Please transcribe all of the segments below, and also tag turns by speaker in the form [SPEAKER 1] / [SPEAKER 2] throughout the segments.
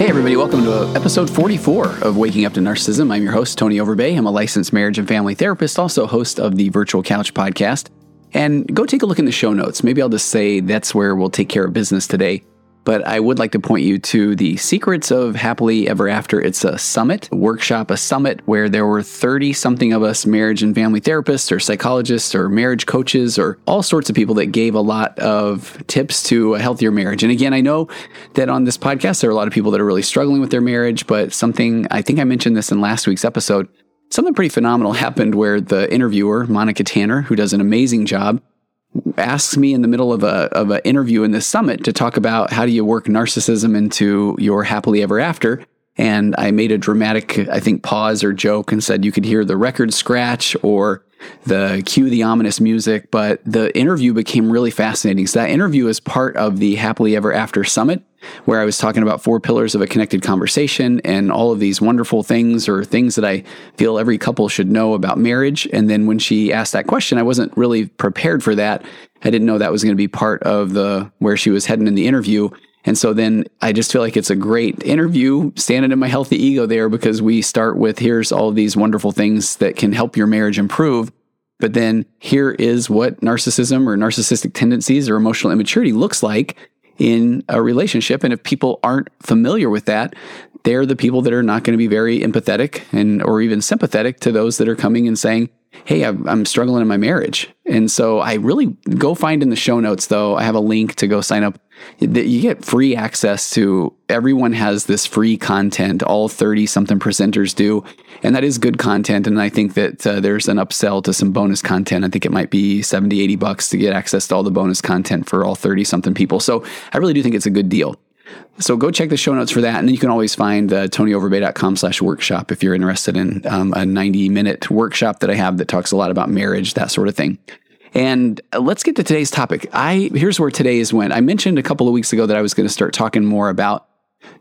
[SPEAKER 1] Hey, everybody, welcome to episode 44 of Waking Up to Narcissism. I'm your host, Tony Overbay. I'm a licensed marriage and family therapist, also host of the Virtual Couch podcast. And go take a look in the show notes. Maybe I'll just say that's where we'll take care of business today but I would like to point you to the Secrets of Happily Ever After. It's a summit, a workshop, a summit where there were 30 something of us marriage and family therapists or psychologists or marriage coaches or all sorts of people that gave a lot of tips to a healthier marriage. And again, I know that on this podcast, there are a lot of people that are really struggling with their marriage, but something, I think I mentioned this in last week's episode. Something pretty phenomenal happened where the interviewer, Monica Tanner, who does an amazing job, asks me in the middle of a of an interview in this summit to talk about how do you work narcissism into your happily ever after. And I made a dramatic, I think, pause or joke and said you could hear the record scratch or the cue the ominous music. But the interview became really fascinating. So that interview is part of the Happily Ever After Summit where I was talking about four pillars of a connected conversation and all of these wonderful things or things that I feel every couple should know about marriage. And then when she asked that question, I wasn't really prepared for that. I didn't know that was going to be part of the where she was heading in the interview. And so then I just feel like it's a great interview, standing in my healthy ego there because we start with here's all these wonderful things that can help your marriage improve. But then here is what narcissism or narcissistic tendencies or emotional immaturity looks like in a relationship. And if people aren't familiar with that, they're the people that are not going to be very empathetic and or even sympathetic to those that are coming and saying, "Hey, I'm, struggling in my marriage." And so I really go find in the show notes though. I have a link to go sign up. You get free access to everyone has this free content. All 30 something presenters do. And that is good content. And i think that uh, there's an upsell to some bonus content. I think it might be 70 80 bucks to get access to all the bonus content for all 30 something people. So i really do think it's a good deal so go check the show notes for that and you can always find uh, tonyoverbay.com slash workshop if you're interested in um, a 90 minute workshop that i have that talks a lot about marriage that sort of thing and let's get to today's topic. I here's where today's went. I mentioned a couple of weeks ago that I was going to start talking more about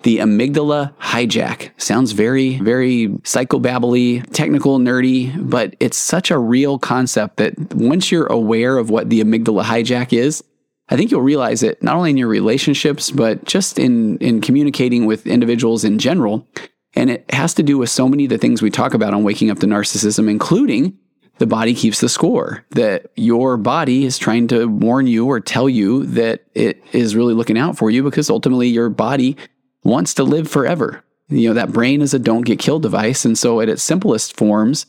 [SPEAKER 1] the amygdala hijack. Sounds very, very psychobabbly, technical, nerdy, but it's such a real concept that once you're aware of what the amygdala hijack is, I think you'll realize it not only in your relationships, but just in, in communicating with individuals in general. And it has to do with so many of the things we talk about on Waking Up to Narcissism, including the body keeps the score, that your body is trying to warn you or tell you that it is really looking out for you because ultimately your body wants to live forever. You know, that brain is a don't get killed device. And so, at its simplest forms,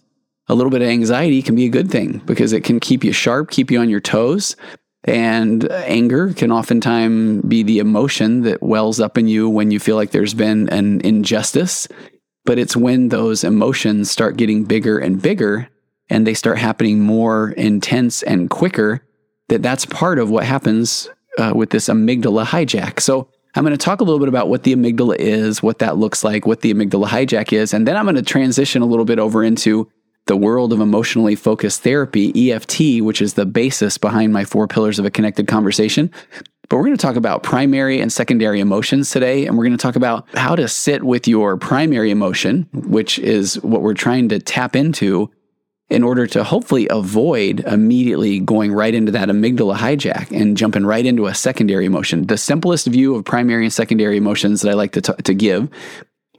[SPEAKER 1] a little bit of anxiety can be a good thing because it can keep you sharp, keep you on your toes. And anger can oftentimes be the emotion that wells up in you when you feel like there's been an injustice. But it's when those emotions start getting bigger and bigger and they start happening more intense and quicker, that that's part of what happens uh, with this amygdala hijack. So I'm going to talk a little bit about what the amygdala is, what that looks like, what the amygdala hijack is, and then I'm going to transition a little bit over into the world of emotionally focused therapy, EFT, which is the basis behind my four pillars of a connected conversation. But we're going to talk about primary and secondary emotions today. And we're going to talk about how to sit with your primary emotion, which is what we're trying to tap into in order to hopefully avoid immediately going right into that amygdala hijack and jumping right into a secondary emotion. The simplest view of primary and secondary emotions that I like to, t- to give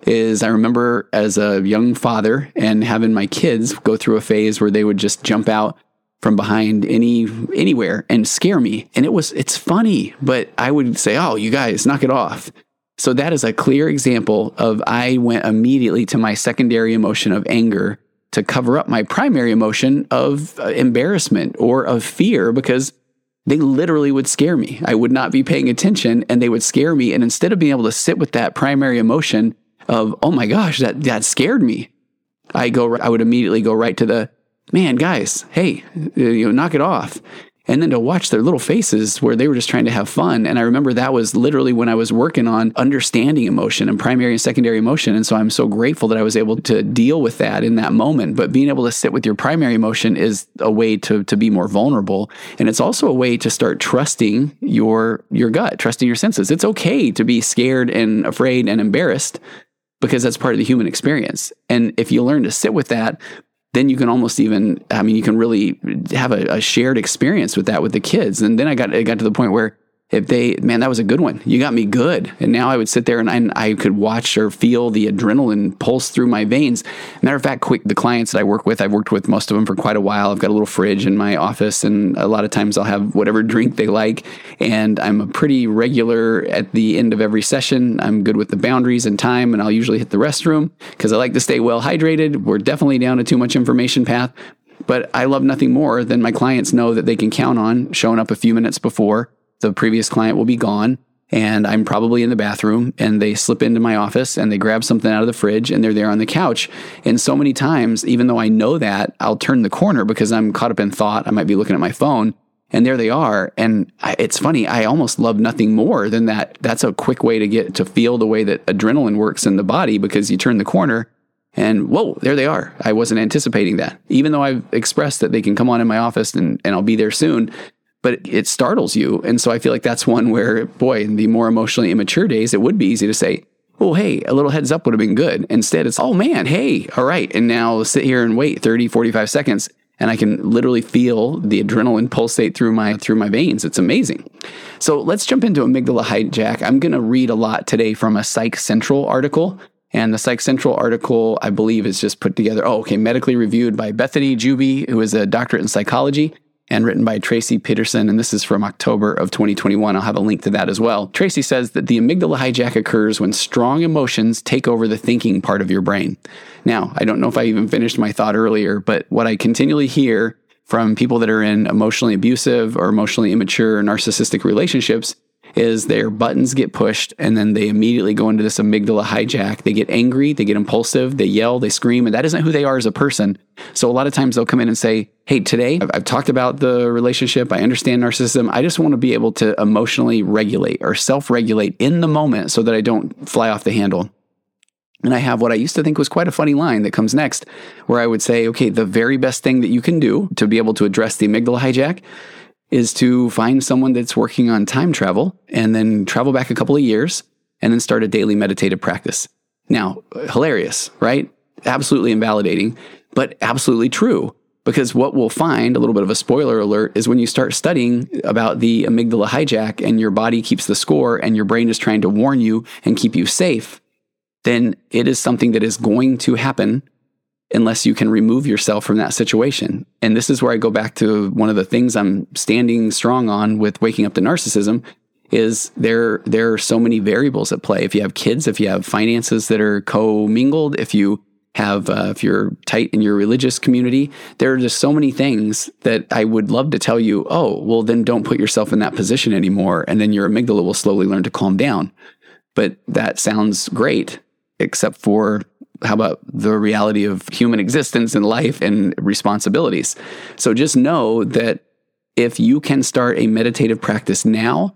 [SPEAKER 1] is I remember as a young father and having my kids go through a phase where they would just jump out from behind any anywhere and scare me and it was it's funny but I would say oh you guys knock it off so that is a clear example of I went immediately to my secondary emotion of anger to cover up my primary emotion of uh, embarrassment or of fear because they literally would scare me. I would not be paying attention and they would scare me. And instead of being able to sit with that primary emotion of, oh my gosh, that, that scared me, I go, I would immediately go right to the, man, guys, hey, uh, you know, knock it off and then to watch their little faces where they were just trying to have fun. And I remember that was literally when I was working on understanding emotion and primary and secondary emotion. And so I'm so grateful that I was able to deal with that in that moment. But being able to sit with your primary emotion is a way to, to be more vulnerable. And it's also a way to start trusting your, your gut, trusting your senses. It's okay to be scared and afraid and embarrassed because that's part of the human experience. And if you learn to sit with that, then you can almost even i mean you can really have a, a, shared experience with that with the kids and then i got it got to the point where if they, man, that was a good one. You got me good. And now I would sit there and I, I, could watch or feel the adrenaline pulse through my veins. Matter of fact, quick, the clients that I work with, I've worked with most of them for quite a while. I've got a little fridge in my office, and a lot of times I'll have whatever drink they like. And I'm a pretty regular at the end of every session. I'm good with the boundaries and time, and I'll usually hit the restroom because I like to stay well hydrated. We're definitely down a too much information path. But I love nothing more than my clients know that they can count on showing up a few minutes before the previous client will be gone and I'm probably in the bathroom and they slip into my office and they grab something out of the fridge and they're there on the couch. And so many times, even though I know that, I'll turn the corner because I'm caught up in thought. I might be looking at my phone and there they are. And it's funny, I almost love nothing more than that. That's a quick way to get to feel the way that adrenaline works in the body because you turn the corner and whoa, there they are. I wasn't anticipating that. Even though I've expressed that they can come on in my office and, and I'll be there soon, but it startles you. And so I feel like that's one where, boy, in the more emotionally immature days, it would be easy to say, oh, hey, a little heads up would have been good. Instead, it's, oh man, hey, all right. And now sit here and wait 30, 45 seconds. And I can literally feel the adrenaline pulsate through my through my veins. It's amazing. So let's jump into amygdala hijack. I'm going to read a lot today from a Psych Central article. And the Psych Central article, I believe, is just put together. Oh, okay, medically reviewed by Bethany Juby, who is a doctorate in psychology and written by Traci Pedersen. And this is from October of 2021. I'll have a link to that as well. Tracy says that the amygdala hijack occurs when strong emotions take over the thinking part of your brain. Now, I don't know if I even finished my thought earlier, but what I continually hear from people that are in emotionally abusive or emotionally immature narcissistic relationships is their buttons get pushed and then they immediately go into this amygdala hijack. They get angry, they get impulsive, they yell, they scream, and that isn't who they are as a person. So a lot of times they'll come in and say, Hey, today I've, I've talked about the relationship. I understand narcissism. I just want to be able to emotionally regulate or self regulate in the moment so that I don't fly off the handle. And I have what I used to think was quite a funny line that comes next, where I would say, okay, the very best thing that you can do to be able to address the amygdala hijack is to find someone that's working on time travel and then travel back a couple of years and then start a daily meditative practice. Now, hilarious, right? Absolutely invalidating, but absolutely true. Because what we'll find, a little bit of a spoiler alert, is when you start studying about the amygdala hijack and your body keeps the score and your brain is trying to warn you and keep you safe, then it is something that is going to happen unless you can remove yourself from that situation. And this is where I go back to one of the things I'm standing strong on with waking up to narcissism is there there are so many variables at play. If you have kids, if you have finances that are co-mingled, if you have uh, if you're tight in your religious community, there are just so many things that I would love to tell you, oh, well then don't put yourself in that position anymore and then your amygdala will slowly learn to calm down. But that sounds great except for how about the reality of human existence and life and responsibilities? So just know that if you can start a meditative practice now,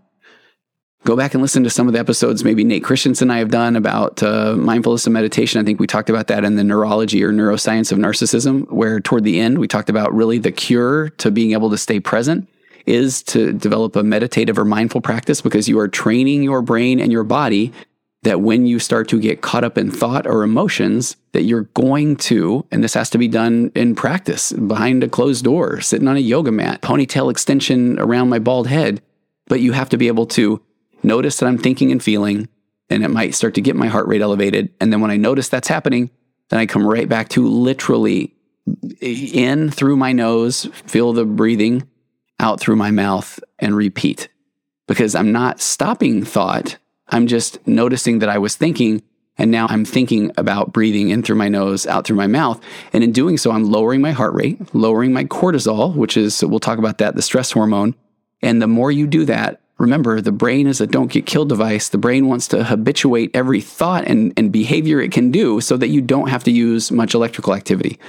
[SPEAKER 1] go back and listen to some of the episodes maybe Nate Christensen and I have done about uh, mindfulness and meditation. I think we talked about that in the neurology or neuroscience of narcissism, where toward the end we talked about really the cure to being able to stay present is to develop a meditative or mindful practice because you are training your brain and your body that when you start to get caught up in thought or emotions, that you're going to, and this has to be done in practice behind a closed door, sitting on a yoga mat, ponytail extension around my bald head. But you have to be able to notice that I'm thinking and feeling, and it might start to get my heart rate elevated. And then when I notice that's happening, then I come right back to literally in through my nose, feel the breathing, out through my mouth, and repeat. Because I'm not stopping thought I'm just noticing that I was thinking, and now I'm thinking about breathing in through my nose, out through my mouth. And in doing so, I'm lowering my heart rate, lowering my cortisol, which is, we'll talk about that, the stress hormone. And the more you do that, remember, the brain is a don't get killed device. The brain wants to habituate every thought and, and behavior it can do so that you don't have to use much electrical activity.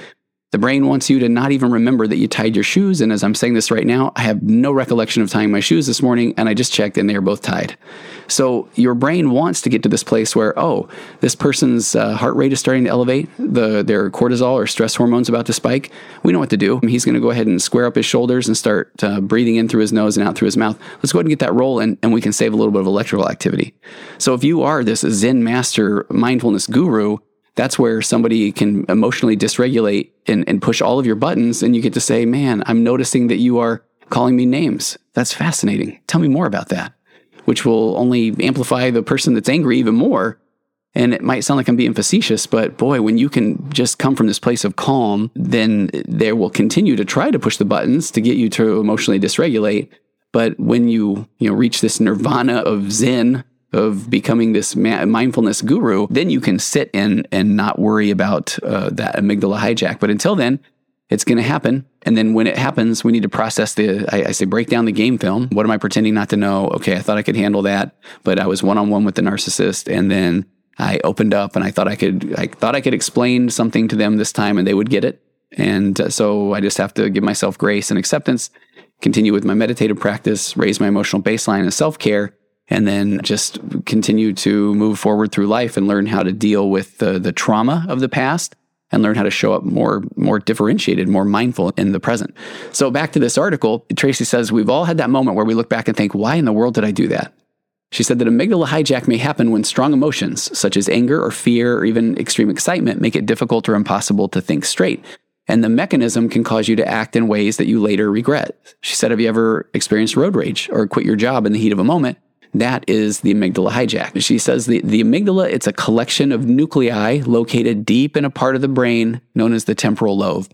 [SPEAKER 1] The brain wants you to not even remember that you tied your shoes. And as I'm saying this right now, I have no recollection of tying my shoes this morning, and I just checked and they are both tied. So your brain wants to get to this place where, oh, this person's uh, heart rate is starting to elevate, the, their cortisol or stress hormones about to spike. We know what to do. He's going to go ahead and square up his shoulders and start uh, breathing in through his nose and out through his mouth. Let's go ahead and get that roll, and, and we can save a little bit of electrical activity. So if you are this Zen master mindfulness guru, that's where somebody can emotionally dysregulate and, and push all of your buttons, and you get to say, Man, I'm noticing that you are calling me names. That's fascinating. Tell me more about that. which will only amplify the person that's angry even more. And it might sound like I'm being facetious, but boy, when you can just come from this place of calm, then they will continue to try to push the buttons to get you to emotionally dysregulate. But when you, you know, reach this nirvana of Zen, of becoming this ma- mindfulness guru, then you can sit and and not worry about uh, that amygdala hijack. But until then, it's going to happen. And then when it happens, we need to process the, I, I, say, break down the game film. What am I pretending not to know? Okay, I thought I could handle that, but I was one on one with the narcissist. And then I opened up and I thought I could, I thought I could explain something to them this time and they would get it. And uh, so I just have to give myself grace and acceptance, continue with my meditative practice, raise my emotional baseline and self care, and then just continue to move forward through life and learn how to deal with the, the trauma of the past and learn how to show up more more differentiated, more mindful in the present. So back to this article, Traci says we've all had that moment where we look back and think, why in the world did I do that? She said that amygdala hijack may happen when strong emotions, such as anger or fear or even extreme excitement, make it difficult or impossible to think straight. And the mechanism can cause you to act in ways that you later regret. She said, Have you ever experienced road rage or quit your job in the heat of a moment? That is the amygdala hijack. She says the, the amygdala, it's a collection of nuclei located deep in a part of the brain known as the temporal lobe.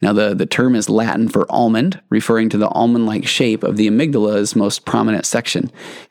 [SPEAKER 1] Now, the, the term is Latin for almond, referring to the almond like shape of the amygdala's most prominent section.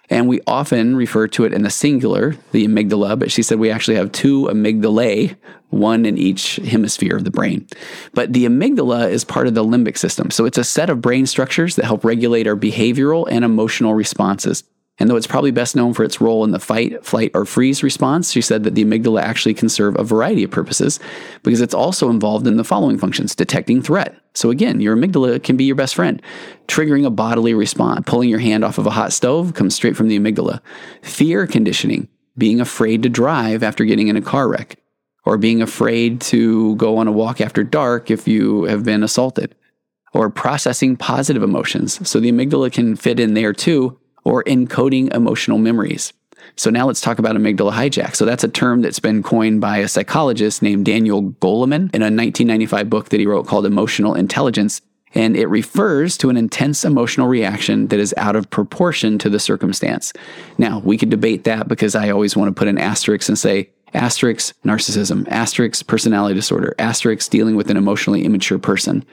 [SPEAKER 1] And we often refer to it in the singular, the amygdala, but she said we actually have two amygdalae, one in each hemisphere of the brain. But the amygdala is part of the limbic system. So it's a set of brain structures that help regulate our behavioral and emotional responses. And though it's probably best known for its role in the fight, flight, or freeze response, she said that the amygdala actually can serve a variety of purposes because it's also involved in the following functions detecting threat. So, again, your amygdala can be your best friend. Triggering a bodily response, pulling your hand off of a hot stove comes straight from the amygdala. Fear conditioning, being afraid to drive after getting in a car wreck, or being afraid to go on a walk after dark if you have been assaulted, or processing positive emotions. So, the amygdala can fit in there too or encoding emotional memories. So now let's talk about amygdala hijack. So that's a term that's been coined by a psychologist named Daniel Goleman in a 1995 book that he wrote called Emotional Intelligence. And it refers to an intense emotional reaction that is out of proportion to the circumstance. Now, we could debate that because I always want to put an asterisk and say, asterisk narcissism, asterisk personality disorder, asterisk dealing with an emotionally immature person.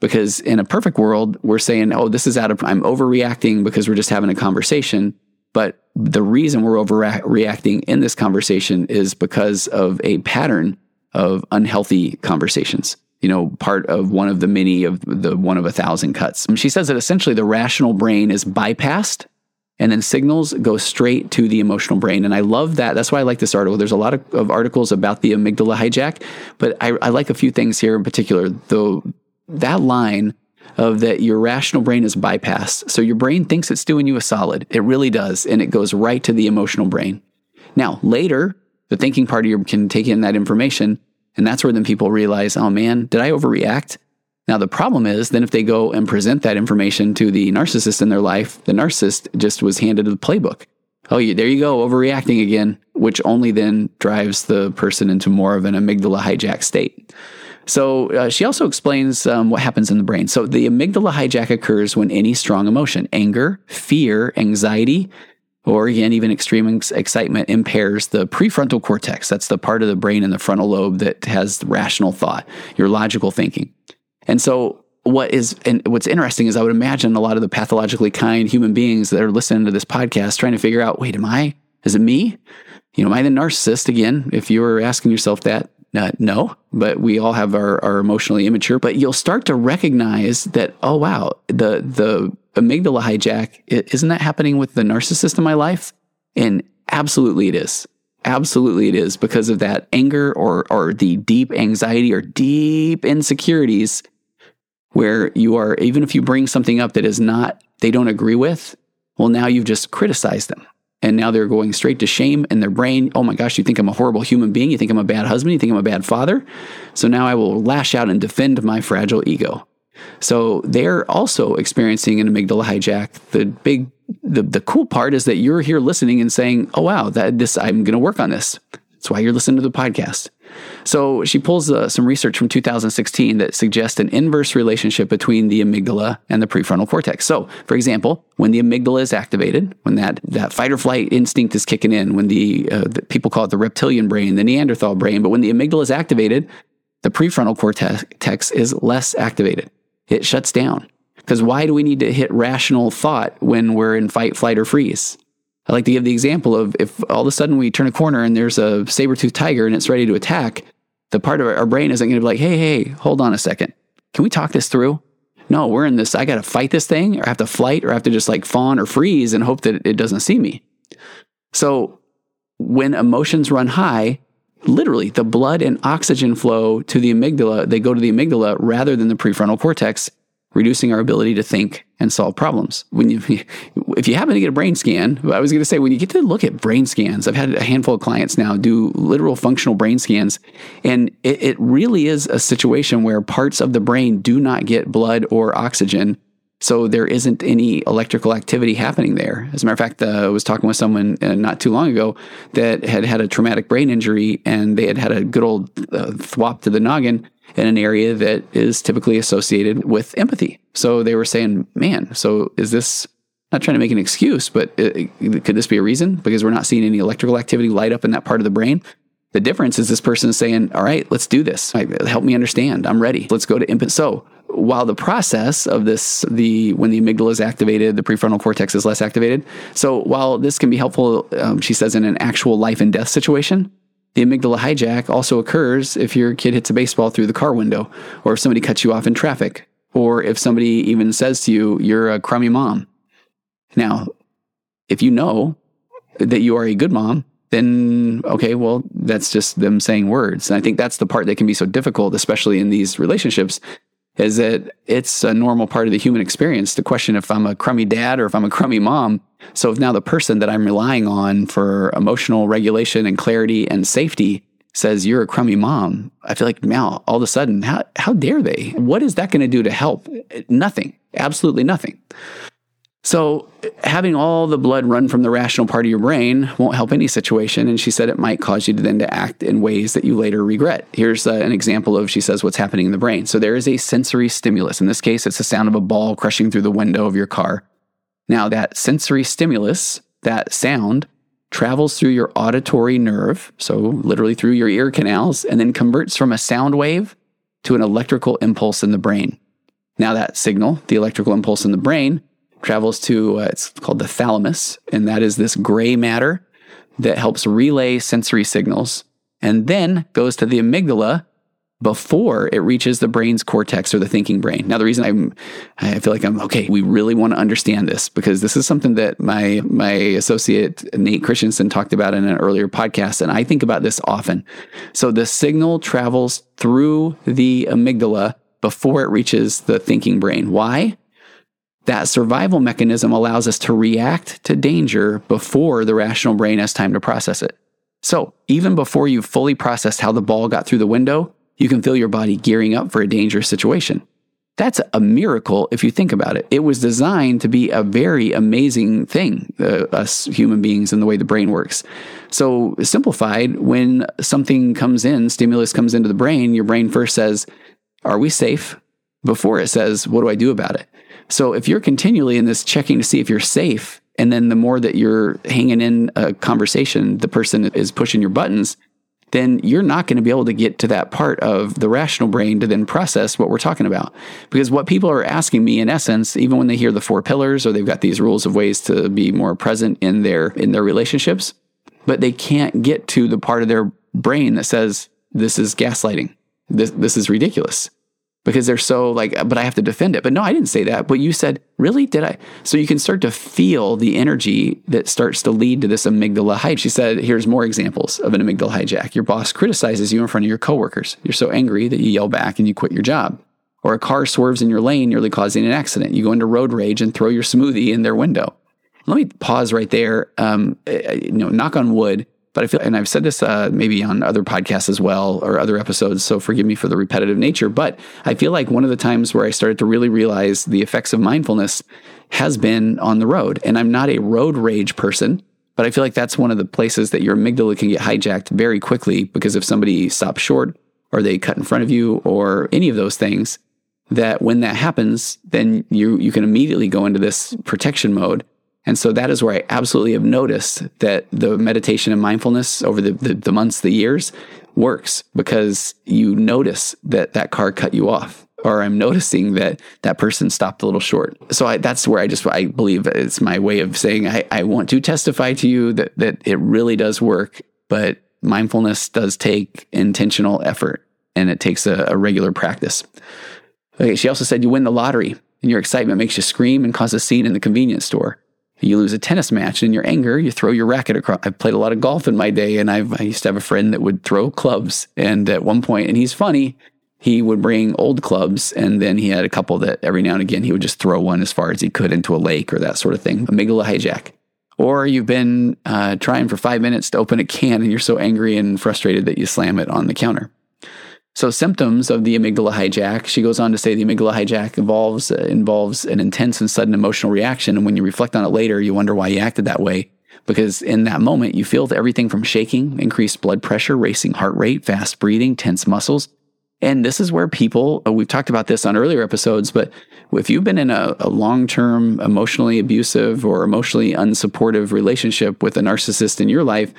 [SPEAKER 1] Because in a perfect world, we're saying, oh, this is out of, I'm overreacting because we're just having a conversation. But the reason we're overreacting in this conversation is because of a pattern of unhealthy conversations. You know, part of one of the many of the one of a thousand cuts. And she says that essentially the rational brain is bypassed and then signals go straight to the emotional brain. And I love that. That's why I like this article. There's a lot of, of articles about the amygdala hijack, but I, I, like a few things here in particular. The that line of that your rational brain is bypassed. So your brain thinks it's doing you a solid. It really does. And it goes right to the emotional brain. Now, later, the thinking part of you can take in that information. And that's where then people realize, oh man, did I overreact? Now, the problem is then if they go and present that information to the narcissist in their life, the narcissist just was handed the playbook. Oh, there you go, overreacting again, which only then drives the person into more of an amygdala hijack state. So uh, she also explains um, what happens in the brain. So the amygdala hijack occurs when any strong emotion, anger, fear, anxiety, or again, even extreme excitement impairs the prefrontal cortex. That's the part of the brain in the frontal lobe that has rational thought, your logical thinking. And so what is and what's interesting is I would imagine a lot of the pathologically kind human beings that are listening to this podcast trying to figure out, wait, am I, is it me? You know, am I the narcissist again? If you were asking yourself that, uh, no, but we all have our, our emotionally immature. But you'll start to recognize that, oh wow, the the amygdala hijack isn't that happening with the narcissist in my life? And absolutely it is. Absolutely it is because of that anger or or the deep anxiety or deep insecurities where you are even if you bring something up that is not they don't agree with, well now you've just criticized them. And now they're going straight to shame in their brain. Oh my gosh, you think I'm a horrible human being? You think I'm a bad husband? You think I'm a bad father? So now I will lash out and defend my fragile ego. So they're also experiencing an amygdala hijack. The big, the, the cool part is that you're here listening and saying, oh wow, that this, I'm going to work on this. That's why you're listening to the podcast. So she pulls uh, some research from 2016 that suggests an inverse relationship between the amygdala and the prefrontal cortex. So, for example, when the amygdala is activated, when that, that fight or flight instinct is kicking in, when the, uh, the people call it the reptilian brain, the Neanderthal brain, but when the amygdala is activated, the prefrontal cortex is less activated. It shuts down. Because why do we need to hit rational thought when we're in fight, flight, or freeze? I like to give the example of if all of a sudden we turn a corner and there's a saber-toothed tiger and it's ready to attack, the part of our brain isn't going to be like, hey, hey, hold on a second. Can we talk this through? No, we're in this. I got to fight this thing or I have to flight or I have to just like fawn or freeze and hope that it doesn't see me. So when emotions run high, literally the blood and oxygen flow to the amygdala, they go to the amygdala rather than the prefrontal cortex reducing our ability to think and solve problems. When you, if you happen to get a brain scan, I was going to say when you get to look at brain scans, I've had a handful of clients now do literal functional brain scans, and it, it really is a situation where parts of the brain do not get blood or oxygen. So there isn't any electrical activity happening there. As a matter of fact, uh, I was talking with someone uh, not too long ago that had had a traumatic brain injury, and they had had a good old uh, thwop to the noggin, in an area that is typically associated with empathy. So they were saying, man, so is this not trying to make an excuse, but it, uh, could this be a reason? Because we're not seeing any electrical activity light up in that part of the brain. The difference is this person is saying, all right, let's do this. Help me understand. I'm ready. Let's go to empathy. So while the process of this, the when the amygdala is activated, the prefrontal cortex is less activated. So while this can be helpful, um, she says in an actual life and death situation, the amygdala hijack also occurs if your kid hits a baseball through the car window, or if somebody cuts you off in traffic, or if somebody even says to you, you're a crummy mom. Now, if you know that you are a good mom, then okay, well, that's just them saying words. And I think that's the part that can be so difficult, especially in these relationships, is that it's a normal part of the human experience to question if I'm a crummy dad or if I'm a crummy mom. So if now the person that I'm relying on for emotional regulation and clarity and safety says you're a crummy mom, I feel like now all of a sudden, how how dare they? What is that going to do to help? Nothing. Absolutely nothing. So, having all the blood run from the rational part of your brain won't help any situation. And she said it might cause you to then to act in ways that you later regret. Here's uh, an example of, she says, what's happening in the brain. So, there is a sensory stimulus. In this case, it's the sound of a ball crushing through the window of your car. Now, that sensory stimulus, that sound, travels through your auditory nerve, so literally through your ear canals, and then converts from a sound wave to an electrical impulse in the brain. Now, that signal, the electrical impulse in the brain, travels to, uh, it's called the thalamus, and that is this gray matter that helps relay sensory signals and then goes to the amygdala before it reaches the brain's cortex or the thinking brain. Now, the reason I'm, I feel like I'm okay. We really want to understand this because this is something that my my associate Nate Christensen talked about in an earlier podcast, and I think about this often. So the signal travels through the amygdala before it reaches the thinking brain. Why? That survival mechanism allows us to react to danger before the rational brain has time to process it. So, even before you've fully processed how the ball got through the window, you can feel your body gearing up for a dangerous situation. That's a miracle if you think about it. It was designed to be a very amazing thing, uh, us human beings and the way the brain works. So, simplified, when something comes in, stimulus comes into the brain, your brain first says, Are we safe? Before it says, What do I do about it? So if you're continually in this checking to see if you're safe, and then the more that you're hanging in a conversation, the person is pushing your buttons, then you're not going to be able to get to that part of the rational brain to then process what we're talking about. Because what people are asking me in essence, even when they hear the four pillars or they've got these rules of ways to be more present in their in their relationships, but they can't get to the part of their brain that says this is gaslighting. This this is ridiculous because they're so like, but I have to defend it. But no, I didn't say that. But you said, really? Did I? So you can start to feel the energy that starts to lead to this amygdala hijack. She said, here's more examples of an amygdala hijack. Your boss criticizes you in front of your coworkers. You're so angry that you yell back and you quit your job. Or a car swerves in your lane, nearly causing an accident. You go into road rage and throw your smoothie in their window. Let me pause right there. Um, eh, eh, you know, knock on wood but I feel, and I've said this uh, maybe on other podcasts as well or other episodes, so forgive me for the repetitive nature. But I feel like one of the times where I started to really realize the effects of mindfulness has been on the road. And I'm not a road rage person, But I feel like that's one of the places that your amygdala can get hijacked very quickly because if somebody stops short or they cut in front of you or any of those things, that when that happens, then you you can immediately go into this protection mode. And so that is where I absolutely have noticed that the meditation and mindfulness over the, the, the months, the years works because you notice that that car cut you off or I'm noticing that that person stopped a little short. So I, that's where I just I believe it's my way of saying I, I want to testify to you that that it really does work, but mindfulness does take intentional effort and it takes a, a regular practice. Okay, she also said you win the lottery and your excitement makes you scream and cause a scene in the convenience store. You lose a tennis match and in your anger, you throw your racket across. I've played a lot of golf in my day and I've, I used to have a friend that would throw clubs. And at one point, and he's funny, he would bring old clubs and then he had a couple that every now and again he would just throw one as far as he could into a lake or that sort of thing. Amygdala hijack. Or you've been uh, trying for five minutes to open a can and you're so angry and frustrated that you slam it on the counter. So, symptoms of the amygdala hijack, she goes on to say the amygdala hijack involves, uh, involves an intense and sudden emotional reaction. And when you reflect on it later, you wonder why you acted that way. Because in that moment, you feel everything from shaking, increased blood pressure, racing heart rate, fast breathing, tense muscles, and this is where people, uh, we've talked about this on earlier episodes, but if you've been in a, a long term, emotionally abusive or emotionally unsupportive relationship with a narcissist in your life,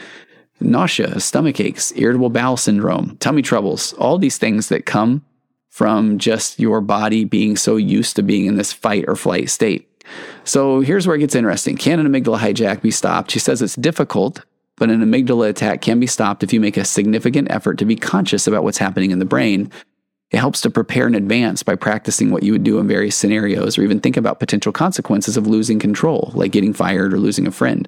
[SPEAKER 1] nausea, stomach aches, irritable bowel syndrome, tummy troubles, all these things that come from just your body being so used to being in this fight or flight state. So here's where it gets interesting. Can an amygdala hijack be stopped? She says it's difficult but an amygdala attack can be stopped if you make a significant effort to be conscious about what's happening in the brain. It helps to prepare in advance by practicing what you would do in various scenarios or even think about potential consequences of losing control, like getting fired or losing a friend.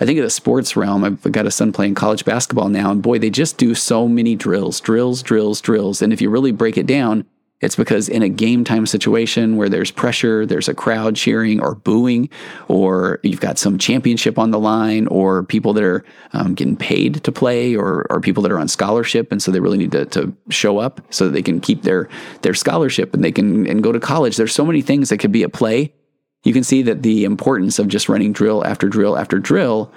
[SPEAKER 1] I think of the sports realm. I've got a son playing college basketball now, and boy, they just do so many drills, drills, drills, drills. And if you really break it down, it's because in a game time situation where there's pressure, there's a crowd cheering or booing, or you've got some championship on the line, or people that are um, getting paid to play, or, or people that are on scholarship, and so they really need to, to show up so that they can keep their their scholarship and they can and go to college. There's so many things that could be at play. You can see that the importance of just running drill after drill after drill,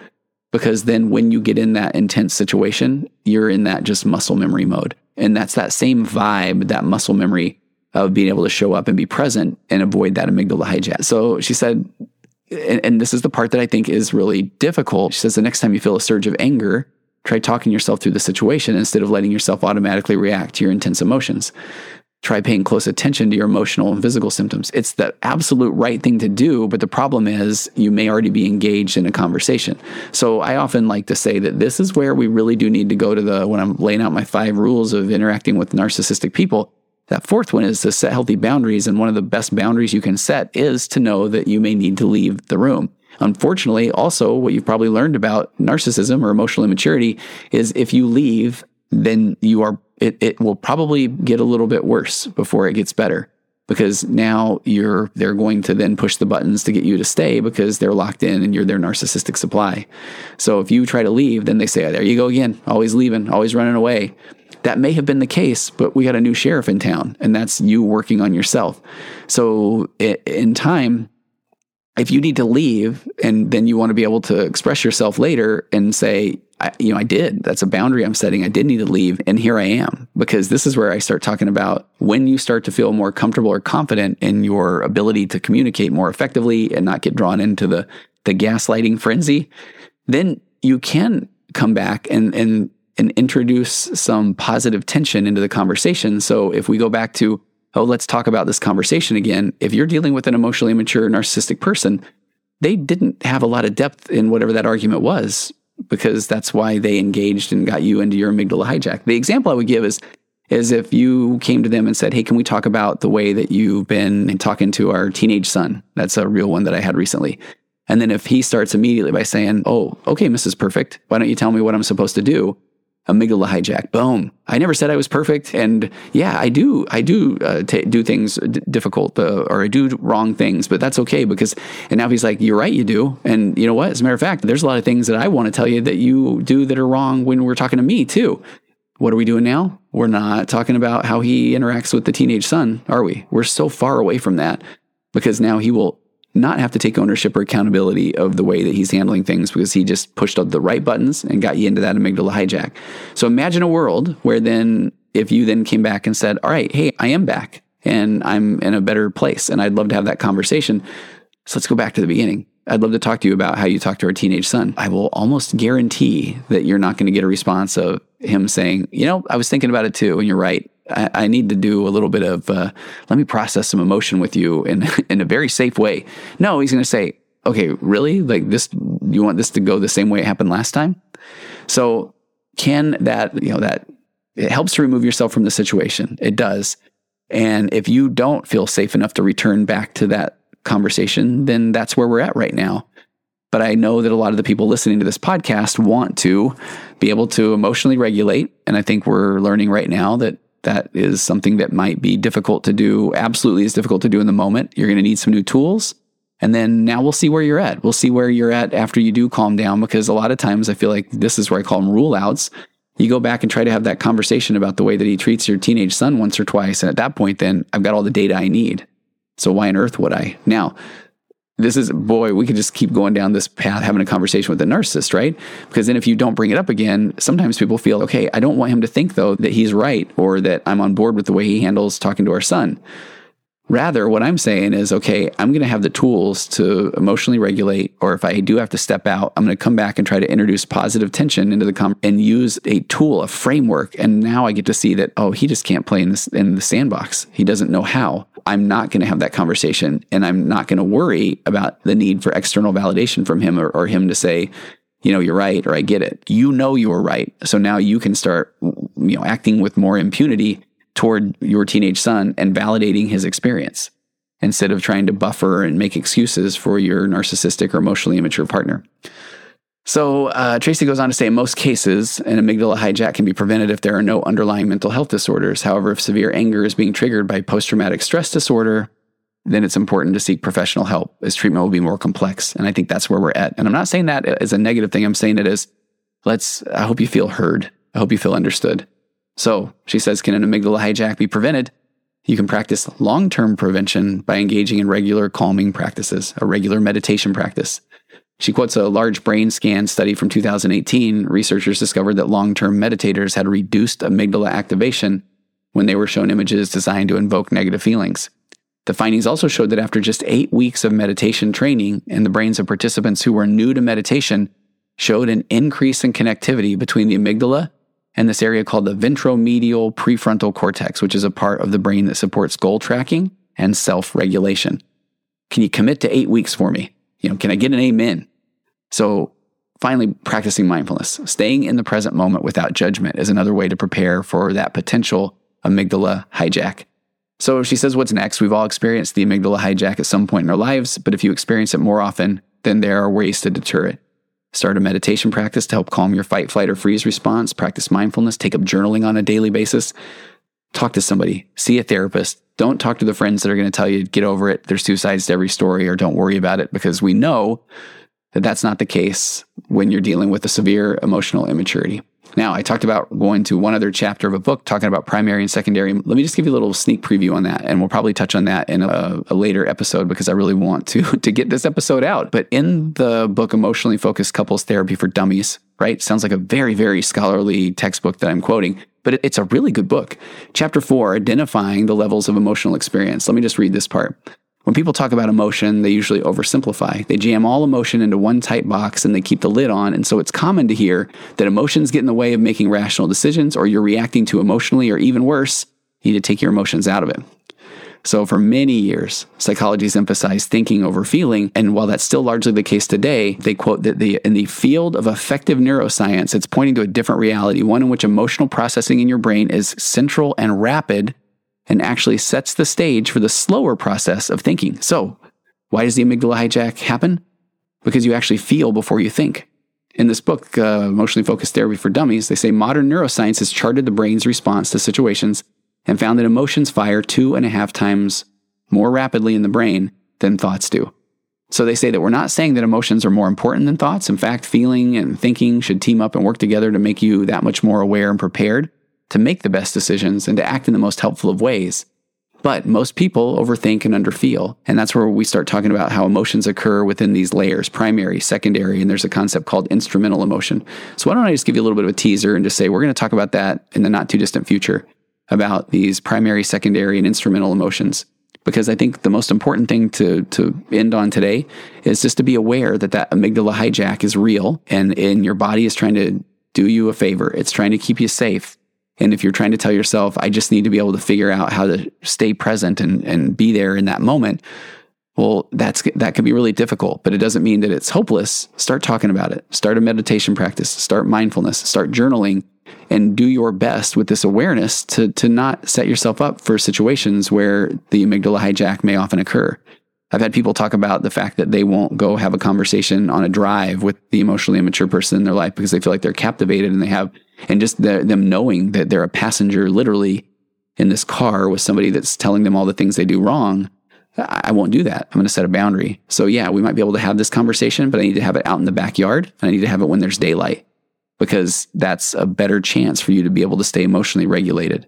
[SPEAKER 1] because then when you get in that intense situation, you're in that just muscle memory mode. And that's that same vibe, that muscle memory of being able to show up and be present and avoid that amygdala hijack. So she said, and, and, this is the part that I think is really difficult. She says, the next time you feel a surge of anger, try talking yourself through the situation instead of letting yourself automatically react to your intense emotions. Try paying close attention to your emotional and physical symptoms. It's the absolute right thing to do, but the problem is you may already be engaged in a conversation. So I often like to say that this is where we really do need to go to the when I'm laying out my five rules of interacting with narcissistic people. That fourth one is to set healthy boundaries. And one of the best boundaries you can set is to know that you may need to leave the room. Unfortunately, also, what you've probably learned about narcissism or emotional immaturity is if you leave, then you are it, it will probably get a little bit worse before it gets better because now you're they're going to then push the buttons to get you to stay because they're locked in and you're their narcissistic supply. So if you try to leave, then they say, oh, "There you go again, always leaving, always running away." That may have been the case, but we got a new sheriff in town, and that's you working on yourself. So in time, if you need to leave and then you want to be able to express yourself later and say, I, you know, I did. That's a boundary I'm setting. I did need to leave, and here I am. Because this is where I start talking about when you start to feel more comfortable or confident in your ability to communicate more effectively and not get drawn into the the gaslighting frenzy. Then you can come back and and and introduce some positive tension into the conversation. So if we go back to oh, let's talk about this conversation again. If you're dealing with an emotionally immature narcissistic person, they didn't have a lot of depth in whatever that argument was because that's why they engaged and got you into your amygdala hijack. The example I would give is is if you came to them and said, "Hey, can we talk about the way that you've been talking to our teenage son?" That's a real one that I had recently. And then if he starts immediately by saying, "Oh, okay, Mrs. Perfect, why don't you tell me what I'm supposed to do?" Amygdala hijack. Boom. I never said I was perfect, and yeah, I do. I do uh, t- do things d- difficult, uh, or I do wrong things, but that's okay because. And now he's like, "You're right, you do." And you know what? As a matter of fact, there's a lot of things that I want to tell you that you do that are wrong when we're talking to me too. What are we doing now? We're not talking about how he interacts with the teenage son, are we? We're so far away from that because now he will not have to take ownership or accountability of the way that he's handling things because he just pushed up the right buttons and got you into that amygdala hijack. So imagine a world where then if you then came back and said, "All right, hey, I am back and I'm in a better place and I'd love to have that conversation." So let's go back to the beginning. I'd love to talk to you about how you talk to our teenage son. I will almost guarantee that you're not going to get a response of him saying, you know, I was thinking about it too, and you're right. I, I need to do a little bit of, uh, let me process some emotion with you in, in a very safe way. No, he's going to say, okay, really? Like this, you want this to go the same way it happened last time? So can that, you know, that it helps to remove yourself from the situation. It does. And if you don't feel safe enough to return back to that conversation, then that's where we're at right now. But I know that a lot of the people listening to this podcast want to be able to emotionally regulate. And I think we're learning right now that that is something that might be difficult to do, absolutely is difficult to do in the moment. You're going to need some new tools. And then now we'll see where you're at. We'll see where you're at after you do calm down, because a lot of times I feel like this is where I call them rule outs. You go back and try to have that conversation about the way that he treats your teenage son once or twice. And at that point, then I've got all the data I need. So why on earth would I? Now, this is boy, we could just keep going down this path having a conversation with the narcissist, right? Because then if you don't bring it up again, sometimes people feel, okay, I don't want him to think though that he's right or that I'm on board with the way he handles talking to our son. Rather, what I'm saying is, okay, I'm going to have the tools to emotionally regulate, or if I do have to step out, I'm going to come back and try to introduce positive tension into the com and use a tool, a framework. And now I get to see that, oh, he just can't play in this in the sandbox. He doesn't know how. I'm not going to have that conversation, and I'm not going to worry about the need for external validation from him or, or him to say, you know, you're right, or I get it. You know you were right. So now you can start, you know, acting with more impunity toward your teenage son and validating his experience instead of trying to buffer and make excuses for your narcissistic or emotionally immature partner. So, uh, Traci goes on to say in most cases, an amygdala hijack can be prevented if there are no underlying mental health disorders. However, if severe anger is being triggered by post traumatic stress disorder, then it's important to seek professional help as treatment will be more complex. And I think that's where we're at. And I'm not saying that as a negative thing. I'm saying it as let's, I hope you feel heard. I hope you feel understood. So she says, can an amygdala hijack be prevented? You can practice long term prevention by engaging in regular calming practices, a regular meditation practice. She quotes a large brain scan study from 2018. Researchers discovered that long term meditators had reduced amygdala activation when they were shown images designed to invoke negative feelings. The findings also showed that after just eight weeks of meditation training in the brains of participants who were new to meditation, showed an increase in connectivity between the amygdala and this area called the ventromedial prefrontal cortex, which is a part of the brain that supports goal tracking and self regulation. Can you commit to eight weeks for me? You know, can I get an amen? So, finally, practicing mindfulness, staying in the present moment without judgment is another way to prepare for that potential amygdala hijack. So, if she says, What's next? We've all experienced the amygdala hijack at some point in our lives, but if you experience it more often, then there are ways to deter it. Start a meditation practice to help calm your fight, flight, or freeze response. Practice mindfulness. Take up journaling on a daily basis. Talk to somebody. See a therapist. Don't talk to the friends that are going to tell you, get over it. There's two sides to every story, or don't worry about it, because we know that that's not the case when you're dealing with a severe emotional immaturity. Now, I talked about going to one other chapter of a book talking about primary and secondary. Let me just give you a little sneak preview on that, and we'll probably touch on that in a, a, later episode because I really want to to get this episode out. But in the book, Emotionally Focused Couples Therapy for Dummies, right? Sounds like a very, very scholarly textbook that I'm quoting, but it's a really good book. Chapter four, identifying the levels of emotional experience. Let me just read this part. When people talk about emotion, they usually oversimplify. They jam all emotion into one tight box and they keep the lid on. And so it's common to hear that emotions get in the way of making rational decisions, or you're reacting too emotionally, or even worse, you need to take your emotions out of it. So, for many years, psychology has emphasized thinking over feeling. And while that's still largely the case today, they quote that the, in the field of effective neuroscience, it's pointing to a different reality, one in which emotional processing in your brain is central and rapid and actually sets the stage for the slower process of thinking. So, why does the amygdala hijack happen? Because you actually feel before you think. In this book, uh, Emotionally Focused Therapy for Dummies, they say modern neuroscience has charted the brain's response to situations and found that emotions fire two and a half times more rapidly in the brain than thoughts do. So they say that we're not saying that emotions are more important than thoughts. In fact, feeling and thinking should team up and work together to make you that much more aware and prepared to make the best decisions and to act in the most helpful of ways. But most people overthink and underfeel. And that's where we start talking about how emotions occur within these layers primary, secondary, and there's a concept called instrumental emotion. So, why don't I just give you a little bit of a teaser and just say we're going to talk about that in the not too distant future about these primary, secondary, and instrumental emotions. Because I think the most important thing to, to end on today is just to be aware that that amygdala hijack is real and, and your body is trying to do you a favor. It's trying to keep you safe and if you're trying to tell yourself, I just need to be able to figure out how to stay present and, and be there in that moment, well, that's that can be really difficult, but it doesn't mean that it's hopeless. Start talking about it. Start a meditation practice, start mindfulness, start journaling, and do your best with this awareness to to not set yourself up for situations where the amygdala hijack may often occur. I've had people talk about the fact that they won't go have a conversation on a drive with the emotionally immature person in their life because they feel like they're captivated and they have, and just the, them knowing that they're a passenger literally in this car with somebody that's telling them all the things they do wrong. I won't do that. I'm going to set a boundary. So, yeah, we might be able to have this conversation, but I need to have it out in the backyard and I need to have it when there's daylight because that's a better chance for you to be able to stay emotionally regulated.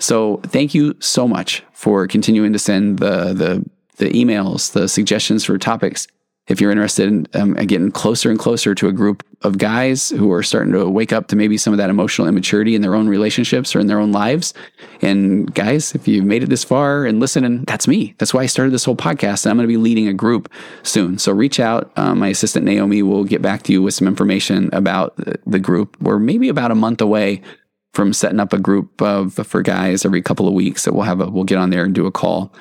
[SPEAKER 1] So, thank you so much for continuing to send the, the the emails, the suggestions for topics. If you're interested in um, getting closer and closer to a group of guys who are starting to wake up to maybe some of that emotional immaturity in their own relationships or in their own lives. And guys, if you've made it this far and listening, that's me. That's why I started this whole podcast. And I'm going to be leading a group soon. So reach out. Um, my assistant Naomi will get back to you with some information about the group. We're maybe about a month away from setting up a group of for guys every couple of weeks that we'll have a we'll get on there and do a call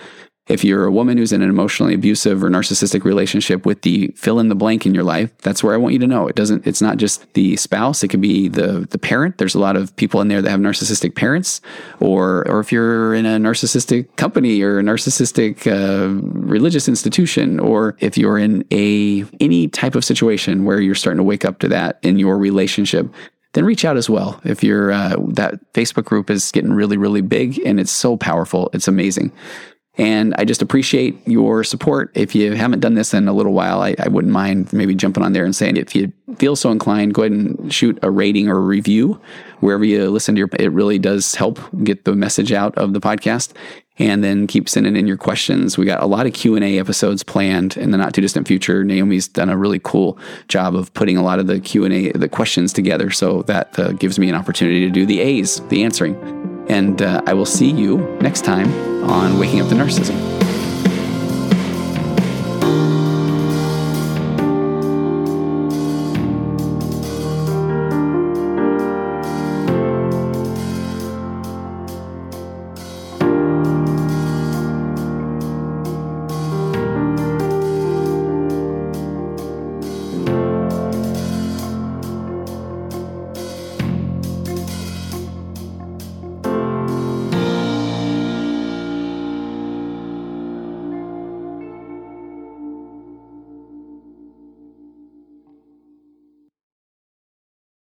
[SPEAKER 1] if you're a woman who's in an emotionally abusive or narcissistic relationship with the fill in the blank in your life, that's where I want you to know. It doesn't, it's not just the spouse. It could be the, the parent. There's a lot of people in there that have narcissistic parents or, or if you're in a narcissistic company or a narcissistic uh, religious institution, or if you're in a, any type of situation where you're starting to wake up to that in your relationship, then reach out as well. If you're uh, that Facebook group is getting really, really big and it's so powerful, it's amazing. And I just appreciate your support. If you haven't done this in a little while, I, I, wouldn't mind maybe jumping on there and saying, if you feel so inclined, go ahead and shoot a rating or a review wherever you listen to your. It really does help get the message out of the podcast. And then keep sending in your questions. We got a lot of Q and A episodes planned in the not too distant future. Naomi's done a really cool job of putting a lot of the Q and A, the questions together, so that uh, gives me an opportunity to do the A's, the answering. And uh, I will see you next time on Waking Up to Narcissism.